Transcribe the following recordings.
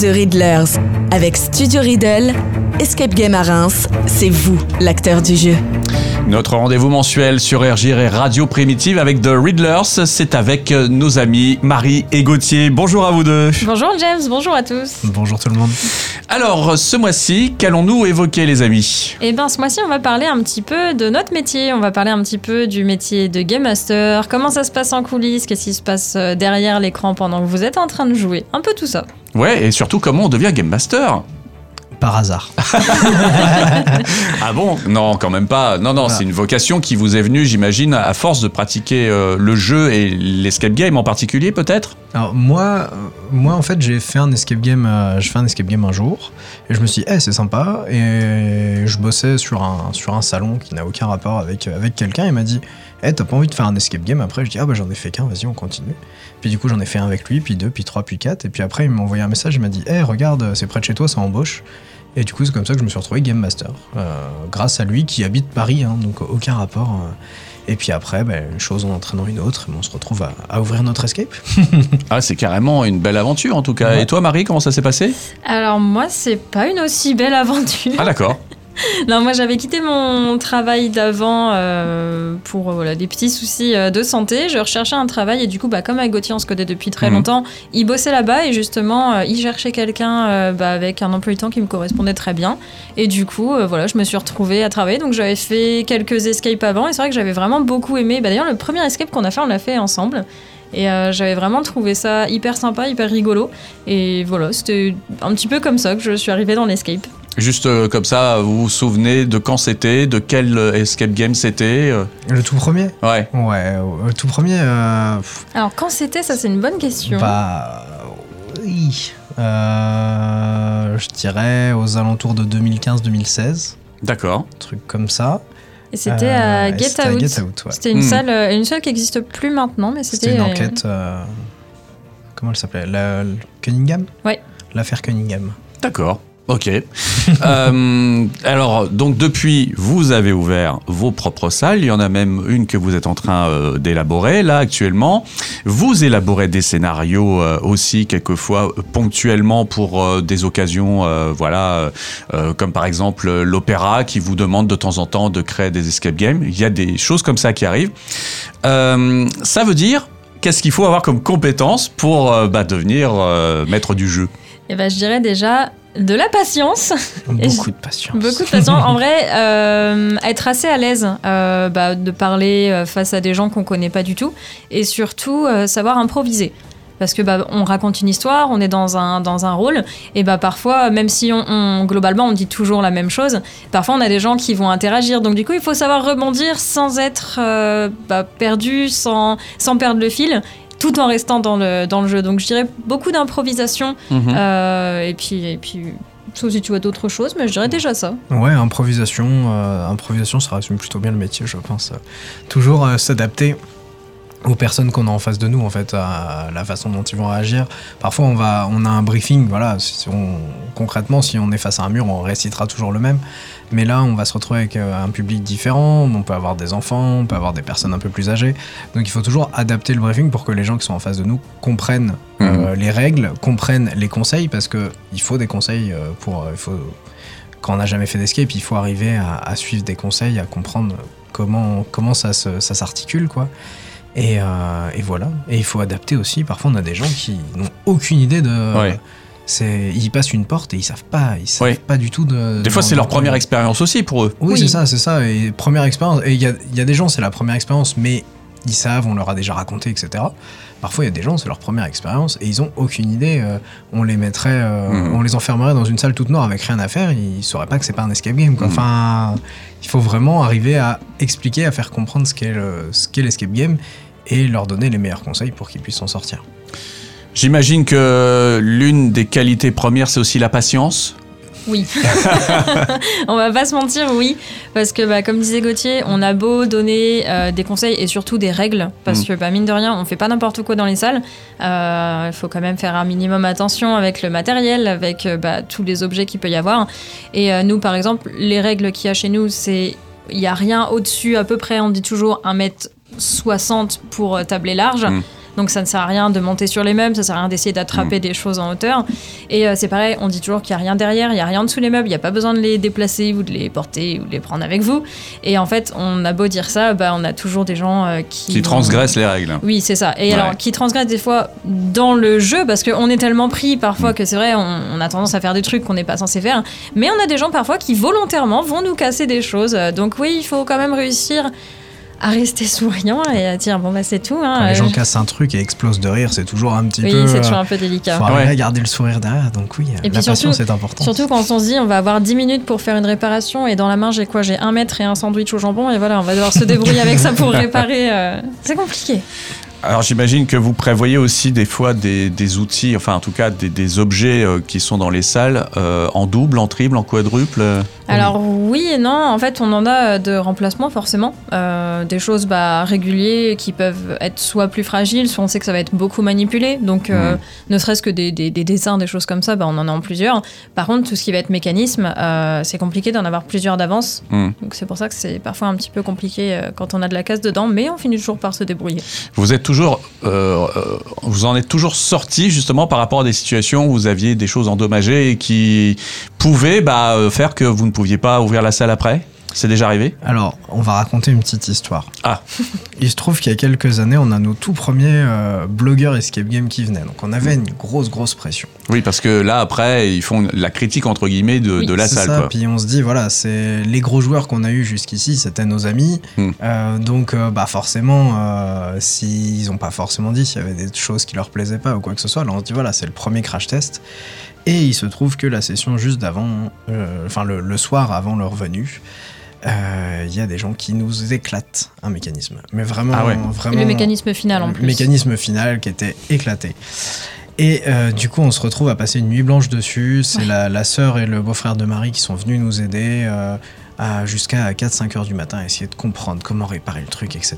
The Riddlers. Avec Studio Riddle, Escape Game à Reims, c'est vous l'acteur du jeu. Notre rendez-vous mensuel sur RGR et Radio Primitive avec The Riddlers, c'est avec euh, nos amis Marie et Gauthier. Bonjour à vous deux. Bonjour James, bonjour à tous. Bonjour tout le monde. Alors, ce mois-ci, qu'allons-nous évoquer les amis? Eh bien, ce mois-ci, on va parler un petit peu de notre métier. On va parler un petit peu du métier de Game Master, comment ça se passe en coulisses, qu'est-ce qui se passe euh, derrière l'écran pendant que vous êtes en train de jouer? Un peu tout ça. Ouais, et surtout comment on devient Game Master Par hasard. Ah bon? Non, quand même pas. Non, non, Voilà. c'est une vocation qui vous est venue, j'imagine, à force de pratiquer euh, le jeu et l'escape game en particulier, peut-être? Alors moi, euh, moi en fait j'ai fait un escape game, euh, je fais un escape game un jour et je me suis dit, eh c'est sympa et je bossais sur un sur un salon qui n'a aucun rapport avec euh, avec quelqu'un. Il m'a dit, eh t'as pas envie de faire un escape game Après? Je dis ah bah j'en ai fait qu'un, vas-y on continue. Puis du coup j'en ai fait un avec lui, puis deux, puis trois, puis quatre et puis après il m'a envoyé un message, il m'a dit, eh regarde c'est près de chez toi, ça embauche. Et du coup c'est comme ça que je me suis retrouvé game master, euh, grâce à lui qui habite Paris, hein, donc aucun rapport. euh. et puis après, ben, une chose en entraînant une autre, on se retrouve à, à ouvrir notre escape. Ah, c'est carrément une belle aventure en tout cas. Ouais. Et toi, Marie, comment ça s'est passé? Alors moi, c'est pas une aussi belle aventure. Ah, d'accord. Non, moi j'avais quitté mon travail d'avant euh, pour euh, voilà, des petits soucis euh, de santé. Je recherchais un travail et du coup, bah, comme avec Gauthier, on se connaît depuis très Mhm. longtemps, il bossait là-bas et justement, euh, il cherchait quelqu'un bah, avec un emploi du temps qui me correspondait très bien. Et du coup, voilà, je me suis retrouvée à travailler. Donc j'avais fait quelques escapes avant et c'est vrai que j'avais vraiment beaucoup aimé. Bah, D'ailleurs, le premier escape qu'on a fait, on l'a fait ensemble. Et euh, j'avais vraiment trouvé ça hyper sympa, hyper rigolo. Et voilà, c'était un petit peu comme ça que je suis arrivée dans l'escape. Juste euh, comme ça, vous vous souvenez de quand c'était, de quel euh, escape game c'était euh Le tout premier Ouais. Ouais, le tout premier, euh, Alors quand c'était, ça c'est une bonne question. bah oui, Euh, je dirais aux alentours de 2015-2016, D'accord. truc comme ça. Et c'était Euh, à et Get Out. Get Out, ouais. C'était une Hmm. salle, une salle qui n'existe plus maintenant, mais c'était C'était une enquête. euh, comment elle s'appelait? La, Cunningham? Ouais. L'affaire Cunningham. D'accord. Ok. Euh, alors, donc depuis, vous avez ouvert vos propres salles. Il y en a même une que vous êtes en train euh, d'élaborer là actuellement. Vous élaborez des scénarios euh, aussi quelquefois ponctuellement pour des occasions, voilà, comme par exemple l'opéra qui vous demande de temps en temps de créer des escape games. Il y a des choses comme ça qui arrivent. Ça veut dire qu'est-ce qu'il faut avoir comme compétence pour bah, devenir maître du jeu? Eh ben, je dirais déjà de la patience, Beaucoup de patience. beaucoup de patience. en vrai, euh, être assez à l'aise euh, bah, de parler euh, face à des gens qu'on connaît pas du tout, et surtout euh, savoir improviser. Parce que bah, on raconte une histoire, on est dans un, dans un rôle, et bah parfois, même si on, on- globalement on dit toujours la même chose, parfois on a des gens qui vont interagir. Donc du coup, il faut savoir rebondir sans être bah, perdu, sans, sans perdre le fil, tout en restant dans le, dans le jeu. Donc je dirais beaucoup d'improvisation, Mhm. euh, et puis, et puis sauf si tu vois d'autres choses, mais je dirais déjà ça. Ouais, improvisation, euh, improvisation, ça résume plutôt bien le métier, je pense. Toujours euh, s'adapter aux personnes qu'on a en face de nous, en fait, à la façon dont ils vont réagir. Parfois, on va, on a un briefing, voilà. Si on- concrètement, si on est face à un mur, on récitera toujours le même. Mais là, on va se retrouver avec euh, un public différent. On peut avoir des enfants, on peut avoir des personnes un peu plus âgées. Donc, il faut toujours adapter le briefing pour que les gens qui sont en face de nous comprennent euh, les règles, comprennent les conseils, parce que il faut des conseils euh, pour, il faut quand on n'a jamais fait d'escape, il faut arriver à, à suivre des conseils, à comprendre comment, comment ça s'articule, quoi. Et, euh, et voilà. Et il faut adapter aussi. Parfois, on a des gens qui n'ont aucune idée de. Ouais. C'est, ils passent une porte et ils savent pas, ils savent pas du tout de. Des fois, c'est leur première expérience aussi pour eux. Oui, Oui. c'est ça, c'est ça. Et première expérience. Et il y a, il y a des gens, c'est la première expérience, mais ils savent, on leur a déjà raconté, etc. Parfois, il y a des gens, c'est leur première expérience et ils ont aucune idée. euh, on les mettrait, euh, Mhm. on les enfermerait dans une salle toute noire avec rien à faire. Ils sauraient pas que c'est pas un escape game. Quoi. Mhm. Enfin, il faut vraiment arriver à expliquer, à faire comprendre ce qu'est le- ce qu'est l'escape game et leur donner les meilleurs conseils pour qu'ils puissent s'en sortir. J'imagine que l'une des qualités premières, c'est aussi la patience. Oui. on va pas se mentir, oui. Parce que, bah, comme disait Gauthier, on a beau donner euh, des conseils et surtout des règles. Parce Mm. que, bah, mine de rien, on fait pas n'importe quoi dans les salles. Euh, Il faut quand même faire un minimum attention avec le matériel, avec euh, bah, tous les objets qu'il peut y avoir. Et nous, par exemple, les règles qu'il y a chez nous, c'est. Il n'y a rien au-dessus, à peu près, on dit toujours 1m60 pour tabler large. Mm. Donc ça ne sert à rien de monter sur les meubles, ça sert à rien d'essayer d'attraper Mm. des choses en hauteur. Et euh, c'est pareil, on dit toujours qu'il n'y a rien derrière, il n'y a rien dessous les meubles, il n'y a pas besoin de les déplacer ou de les porter ou de les prendre avec vous. Et en fait, on a beau dire ça, bah, on a toujours des gens euh, qui. Qui transgressent les règles. oui, c'est ça. Et Ouais. alors, qui transgressent des fois dans le jeu, parce qu'on est tellement pris parfois que c'est vrai, on, on a tendance à faire des trucs qu'on n'est pas censé faire. Mais on a des gens parfois qui volontairement vont nous casser des choses. Euh, Donc oui, il faut quand même réussir à rester souriant et à dire bon bah c'est tout. Hein. Quand les Euh, gens cassent un truc et explosent de rire, c'est toujours un petit oui, peu. c'est euh, toujours un peu délicat. faut Ouais. garder le sourire derrière. Donc oui, Et la puis surtout- patience est importante. Surtout quand on se dit on va avoir 10 minutes pour faire une réparation et dans la main j'ai quoi? J'ai un mètre et un sandwich au jambon et voilà on va devoir se débrouiller avec ça pour réparer. euh, C'est compliqué. Alors j'imagine que vous prévoyez aussi des fois des, des outils, enfin en tout cas des, des objets euh, qui sont dans les salles euh, en double, en triple, en quadruple. euh. Alors oui et non, en fait on en a de remplacements forcément, des choses bah, réguliers qui peuvent être soit plus fragiles, soit on sait que ça va être beaucoup manipulé, donc ne serait-ce que des, des- des dessins, des choses comme ça, bah, on en a en plusieurs. Par contre tout ce qui va être mécanisme, c'est compliqué d'en avoir plusieurs d'avance, Hmm. donc c'est pour ça que c'est parfois un petit peu compliqué quand on a de la casse dedans, mais on finit toujours par se débrouiller. Vous êtes euh, euh, vous en êtes toujours sorti justement par rapport à des situations où vous aviez des choses endommagées et qui pouvaient bah, euh, faire que vous ne pouviez pas ouvrir la salle après? C'est déjà arrivé Alors, on va raconter une petite histoire. Ah. Il se trouve qu'il y a quelques années, on a nos tout premiers euh, blogueurs escape game qui venaient. Donc, on avait une grosse, grosse pression. Oui, parce que là après ils font la critique entre guillemets de, Oui. de la salle. ça, quoi. Puis on se dit, voilà, c'est les gros joueurs qu'on a eu jusqu'ici, c'était nos amis. Hmm. Euh, donc, euh, bah forcément, euh, s'ils n'ont pas forcément dit s'il y avait des choses qui leur plaisaient pas ou quoi que ce soit, là on se dit, voilà, c'est le premier crash test. Et il se trouve que la session juste d'avant, euh, enfin le, le soir avant leur venue, euh, il y a des gens qui nous éclatent un mécanisme. Mais vraiment, Ah ouais. vraiment. Le mécanisme final en le plus. mécanisme final qui était éclaté. Et euh, du coup, on se retrouve à passer une nuit blanche dessus. C'est Ouais. la, la sœur et le beau-frère de Marie qui sont venus nous aider euh, jusqu'à 4-5 heures du matin à essayer de comprendre comment réparer le truc, etc.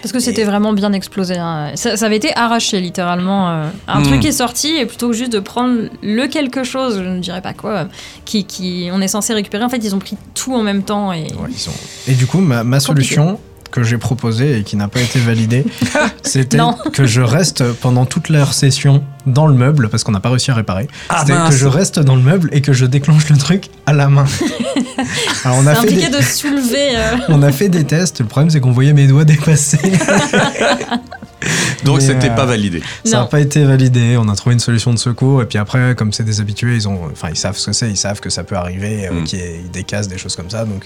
Parce que c'était vraiment bien explosé. hein. Ça, ça avait été arraché littéralement. euh. Un Hmm. truc est sorti et plutôt que juste de prendre le quelque chose, je ne dirais pas quoi, qui, qui on est censé récupérer, en fait ils ont pris tout en même temps et Ouais, ils sont- Et du coup, ma, ma solution que j'ai proposée et qui n'a pas été validée, c'était que je reste pendant toute leur session dans le meuble, parce qu'on n'a pas réussi à réparer. Ah, c'était que je reste dans le meuble et que je déclenche le truc à la main. Alors on a ça fait des... impliquait de soulever. euh, On a fait des tests, le problème c'est qu'on voyait mes doigts dépasser. Donc c'était euh, pas validé. Ça n'a pas été validé, on a trouvé une solution de secours, et puis après, comme c'est des habitués, ils, ont, enfin, ils savent ce que c'est, ils savent que ça peut arriver, euh, Mm. qu'il y ait des casses, des choses comme ça. Donc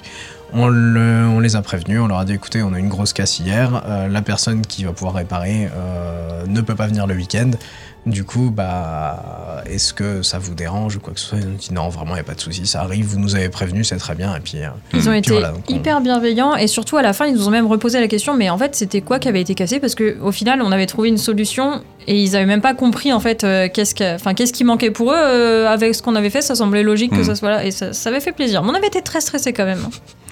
on, le- on les a prévenus, on leur a dit écoutez, on a une grosse casse hier, euh, la personne qui va pouvoir réparer euh, ne peut pas venir le week-end. Du coup, bah, est-ce que ça vous dérange ou quoi que ce soit? Ils ont dit non, vraiment, il n'y a pas de souci, ça arrive, vous nous avez prévenus, c'est très bien. Et puis, euh, Ils ont Puis été voilà, donc on- hyper bienveillants et surtout à la fin ils nous ont même reposé la question mais en fait c'était quoi qui avait été cassé? Parce que au final on avait trouvé une solution et ils avaient même pas compris en fait euh, qu'est-ce que- qu'est-ce qui manquait pour eux euh, avec ce qu'on avait fait ça semblait logique que Mm. ça soit là et ça, ça avait fait plaisir mais on avait été très stressés quand même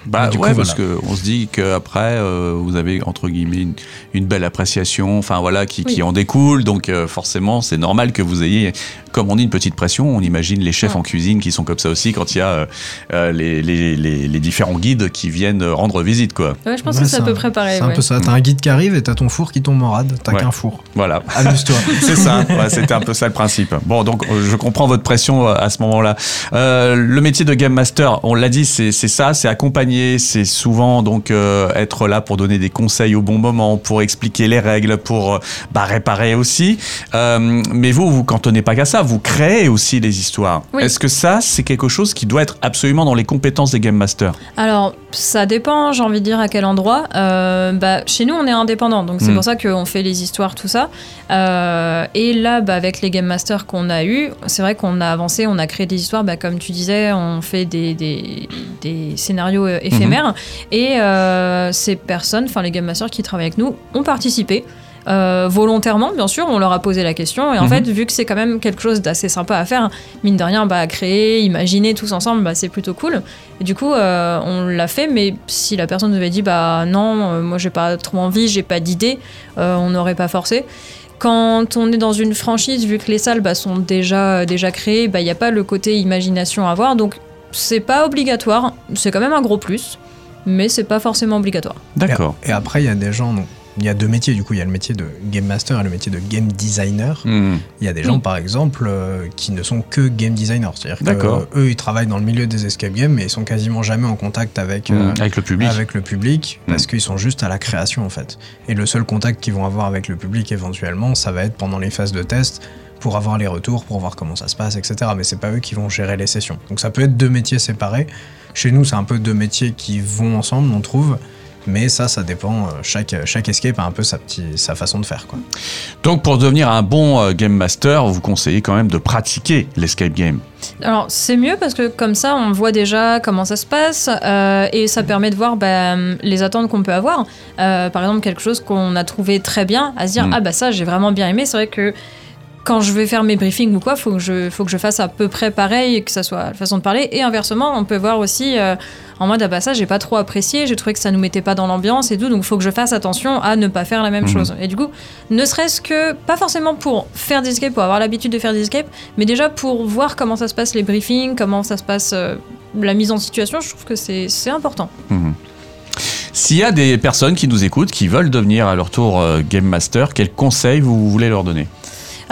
Bah du coup, ouais, parce que on se dit qu'après euh, vous avez entre guillemets une, une belle appréciation, enfin voilà, qui, en découle. Donc euh, forcément, c'est normal que vous ayez, comme on dit, une petite pression. On imagine les chefs Ouais. en cuisine qui sont comme ça aussi quand il y a euh, euh, les, les, les, les différents guides qui viennent rendre visite, quoi. ouais je pense ouais, que c'est à un- peu près pareil C'est un peu ça, t'as un guide qui arrive et t'as ton four qui tombe en rade, t'as Ouais. qu'un four. Voilà. Amuse-toi. C'est ça, ouais, c'était un peu ça le principe. Bon, donc euh, je comprends votre pression à ce moment-là. Euh, le métier de game master, on l'a dit, c'est c'est ça, c'est accompagner, c'est souvent donc euh, être là pour donner des conseils au bon moment, pour expliquer les règles, pour bah, réparer aussi. Euh, mais vous, vous cantonnez pas qu'à ça, vous créez aussi les histoires. Oui. Est-ce que ça, c'est quelque chose qui doit être absolument dans les compétences des game masters Alors, ça dépend, j'ai envie de dire, à quel endroit. Euh, bah, chez nous, on est indépendant, donc c'est Mm. pour ça qu'on fait les histoires, tout ça. Euh, et là, bah, avec les Game Masters qu'on a eu, c'est vrai qu'on a avancé, on a créé des histoires, bah, comme tu disais, on fait des, des, des scénarios euh, éphémères. Et euh, ces personnes, enfin les Game Masters qui travaillent avec nous, ont participé. Euh, volontairement, bien sûr, on leur a posé la question. Et en Mhm. fait, vu que c'est quand même quelque chose d'assez sympa à faire, mine de rien, bah, créer, imaginer tous ensemble, bah, c'est plutôt cool. Et du coup, euh, on l'a fait, mais si la personne nous avait dit, bah non, euh, moi j'ai pas trop envie, j'ai pas d'idée, euh, on n'aurait pas forcé. Quand on est dans une franchise, vu que les salles bah, sont déjà, déjà créées, bah, il n'y a pas le côté imagination à avoir. Donc, c'est pas obligatoire. C'est quand même un gros plus, mais c'est pas forcément obligatoire. D'accord. Et après, il y a des gens, donc, il y a deux métiers du coup. Il y a le métier de game master et le métier de game designer. Hmm. Il y a des gens, par exemple, euh, qui ne sont que game designers. C'est-à-dire que eux, ils travaillent dans le milieu des escape games, mais ils sont quasiment jamais en contact avec, euh, Avec le public. avec le public parce qu'ils sont juste à la création en fait. Et le seul contact qu'ils vont avoir avec le public éventuellement, ça va être pendant les phases de test pour avoir les retours, pour voir comment ça se passe, etc. Mais c'est pas eux qui vont gérer les sessions. Donc ça peut être deux métiers séparés. Chez nous, c'est un peu deux métiers qui vont ensemble, on trouve. Mais ça, ça dépend. euh, Chaque, chaque escape a un peu sa, petite, sa façon de faire. Quoi. Donc pour devenir un bon euh, game master, vous conseillez quand même de pratiquer l'escape game. Alors c'est mieux parce que comme ça on voit déjà comment ça se passe euh, et ça permet de voir bah, les attentes qu'on peut avoir. Euh, par exemple quelque chose qu'on a trouvé très bien à se dire Mm. ah bah ça j'ai vraiment bien aimé. C'est vrai que quand je vais faire mes briefings ou quoi, faut que je faut que je fasse à peu près pareil que ça soit la façon de parler. Et inversement on peut voir aussi euh, en mode ah bah ça j'ai pas trop apprécié, j'ai trouvé que ça nous mettait pas dans l'ambiance et tout donc faut que je fasse attention à ne pas faire la même Mhm. chose. Et du coup ne serait-ce que pas forcément pour faire des escapes, pour avoir l'habitude de faire des escapes, mais déjà pour voir comment ça se passe les briefings, comment ça se passe euh, la mise en situation, je trouve que c'est important. Mhm. S'il y a des personnes qui nous écoutent, qui veulent devenir à leur tour euh, game master, quels conseils vous voulez leur donner?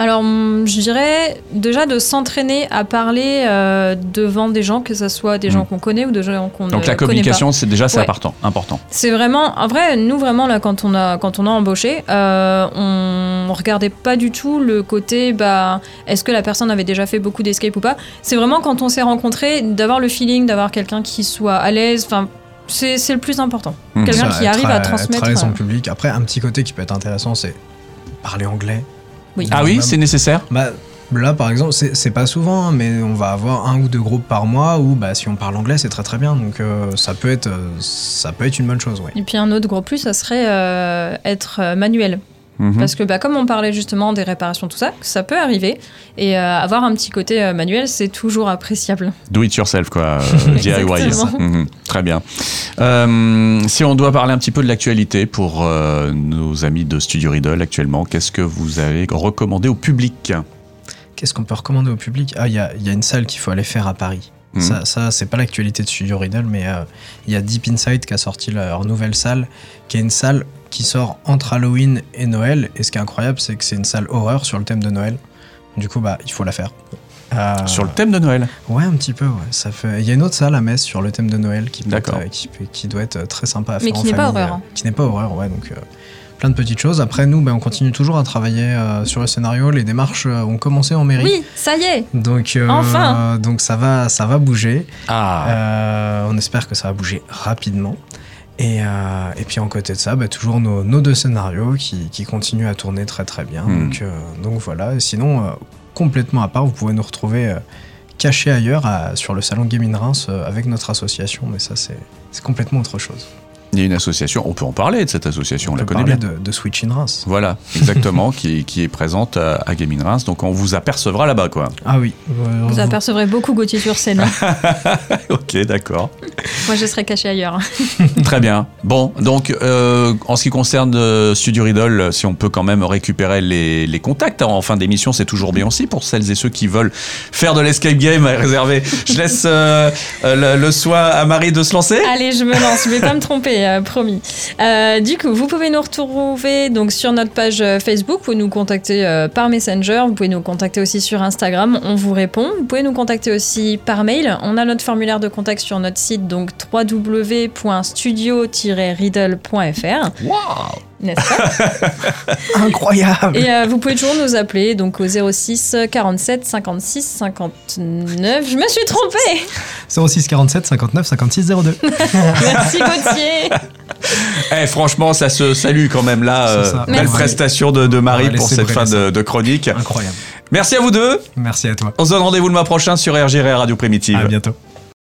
Alors hum, je dirais déjà de s'entraîner à parler euh, devant des gens, que ce soit des gens Mhm. qu'on connaît ou des gens qu'on ne Donc la connaît pas. communication, c'est déjà c'est Ouais. important. important. C'est vraiment, en vrai, nous vraiment là, quand on a, quand on a embauché, euh, on regardait pas du tout le côté, bah, est-ce que la personne avait déjà fait beaucoup d'escape ou pas. C'est vraiment quand on s'est rencontrés, d'avoir le feeling, d'avoir quelqu'un qui soit à l'aise. Enfin, c'est c'est le plus important. Mhm. Quelqu'un qui arrive à- à être transmettre. à l'aise en euh, public. Après, un petit côté qui peut être intéressant, c'est parler anglais. Oui. Ah oui, c'est nécessaire Bah, là, par exemple, c'est pas souvent, hein, mais on va avoir un ou deux groupes par mois où, bah, si on parle anglais, c'est très très bien. Donc, euh, ça peut être, euh, ça peut être une bonne chose, ouais. Et puis un autre gros plus, ça serait euh, être manuel. Mhm. Parce que bah, comme on parlait justement des réparations, tout ça, ça peut arriver. Et euh, avoir un petit côté manuel, c'est toujours appréciable. Do it yourself, quoi. DIY. Exactement. Mhm. Très bien. Euh, si on doit parler un petit peu de l'actualité pour euh, nos amis de Studio Riddle actuellement, qu'est-ce que vous avez recommandé au public? Qu'est-ce qu'on peut recommander au public? Ah, il y a, il y a une salle qu'il faut aller faire à Paris. Mhm. Ça, ça c'est pas l'actualité de Studio Riddle, mais euh, il y a Deep Insight qui a sorti leur nouvelle salle, qui est une salle qui sort entre Halloween et Noël. Et ce qui est incroyable, c'est que c'est une salle horreur sur le thème de Noël. Du coup, bah, il faut la faire. Euh, Sur le thème de Noël Ouais, un petit peu. Ouais. Ça fait. Il y a une autre salle à Metz sur le thème de Noël qui, peut être, euh, qui, qui doit être très sympa à Mais faire qui en n'est pas horreur, euh, hein. Qui n'est pas horreur, ouais. Donc euh, plein de petites choses. Après, nous, ben, on continue toujours à travailler euh, sur le scénario. Les démarches euh, ont commencé en mairie. Oui, ça y est Donc, euh, Enfin donc ça va, ça va bouger. Ah, Euh, on espère que ça va bouger rapidement. Et, euh, et puis en côté de ça, bah, toujours nos, nos deux scénarios qui, qui continuent à tourner très très bien. Hmm. Donc, euh, donc voilà. Et sinon, euh, complètement à part, vous pouvez nous retrouver euh, cachés ailleurs sur le salon Game in Reims euh, avec notre association. Mais ça, c'est complètement autre chose. Il y a une association, on peut en parler de cette association, on, la peut connaît bien. de, de Switch in Reims. Voilà, exactement, qui, qui est présente à, à Gaming Reims. Donc on vous apercevra là-bas, quoi. Ah oui. Euh, Vous apercevrez beaucoup Gauthier sur scène. ok, d'accord. Moi, je serais caché ailleurs. Très bien. Bon, donc euh, en ce qui concerne euh, Studio Riddle, si on peut quand même récupérer les, les contacts en fin d'émission, c'est toujours bien aussi pour celles et ceux qui veulent faire de l'escape game réservé. Je laisse euh, le, le soin à Marie de se lancer. Allez, je me lance, je vais pas me tromper, euh, promis. Euh, du coup, vous pouvez nous retrouver donc sur notre page euh, Facebook, vous pouvez nous contacter par Messenger, vous pouvez nous contacter aussi sur Instagram, on vous répond. Vous pouvez nous contacter aussi par mail. On a notre formulaire de contact sur notre site donc www.studio-riddle.fr, Waouh n'est-ce pas Incroyable. Et euh, vous pouvez toujours nous appeler donc au 06 47 56 59. Je me suis trompée. 06 47 59 56 02. Merci Gauthier. Eh, franchement, ça se salue quand même là. Euh, belle prestation de, Marie pour cette fin de, de chronique. Incroyable. Merci à vous deux. Merci à toi. On se donne rendez-vous le mois prochain sur RGR Radio Primitive. À bientôt.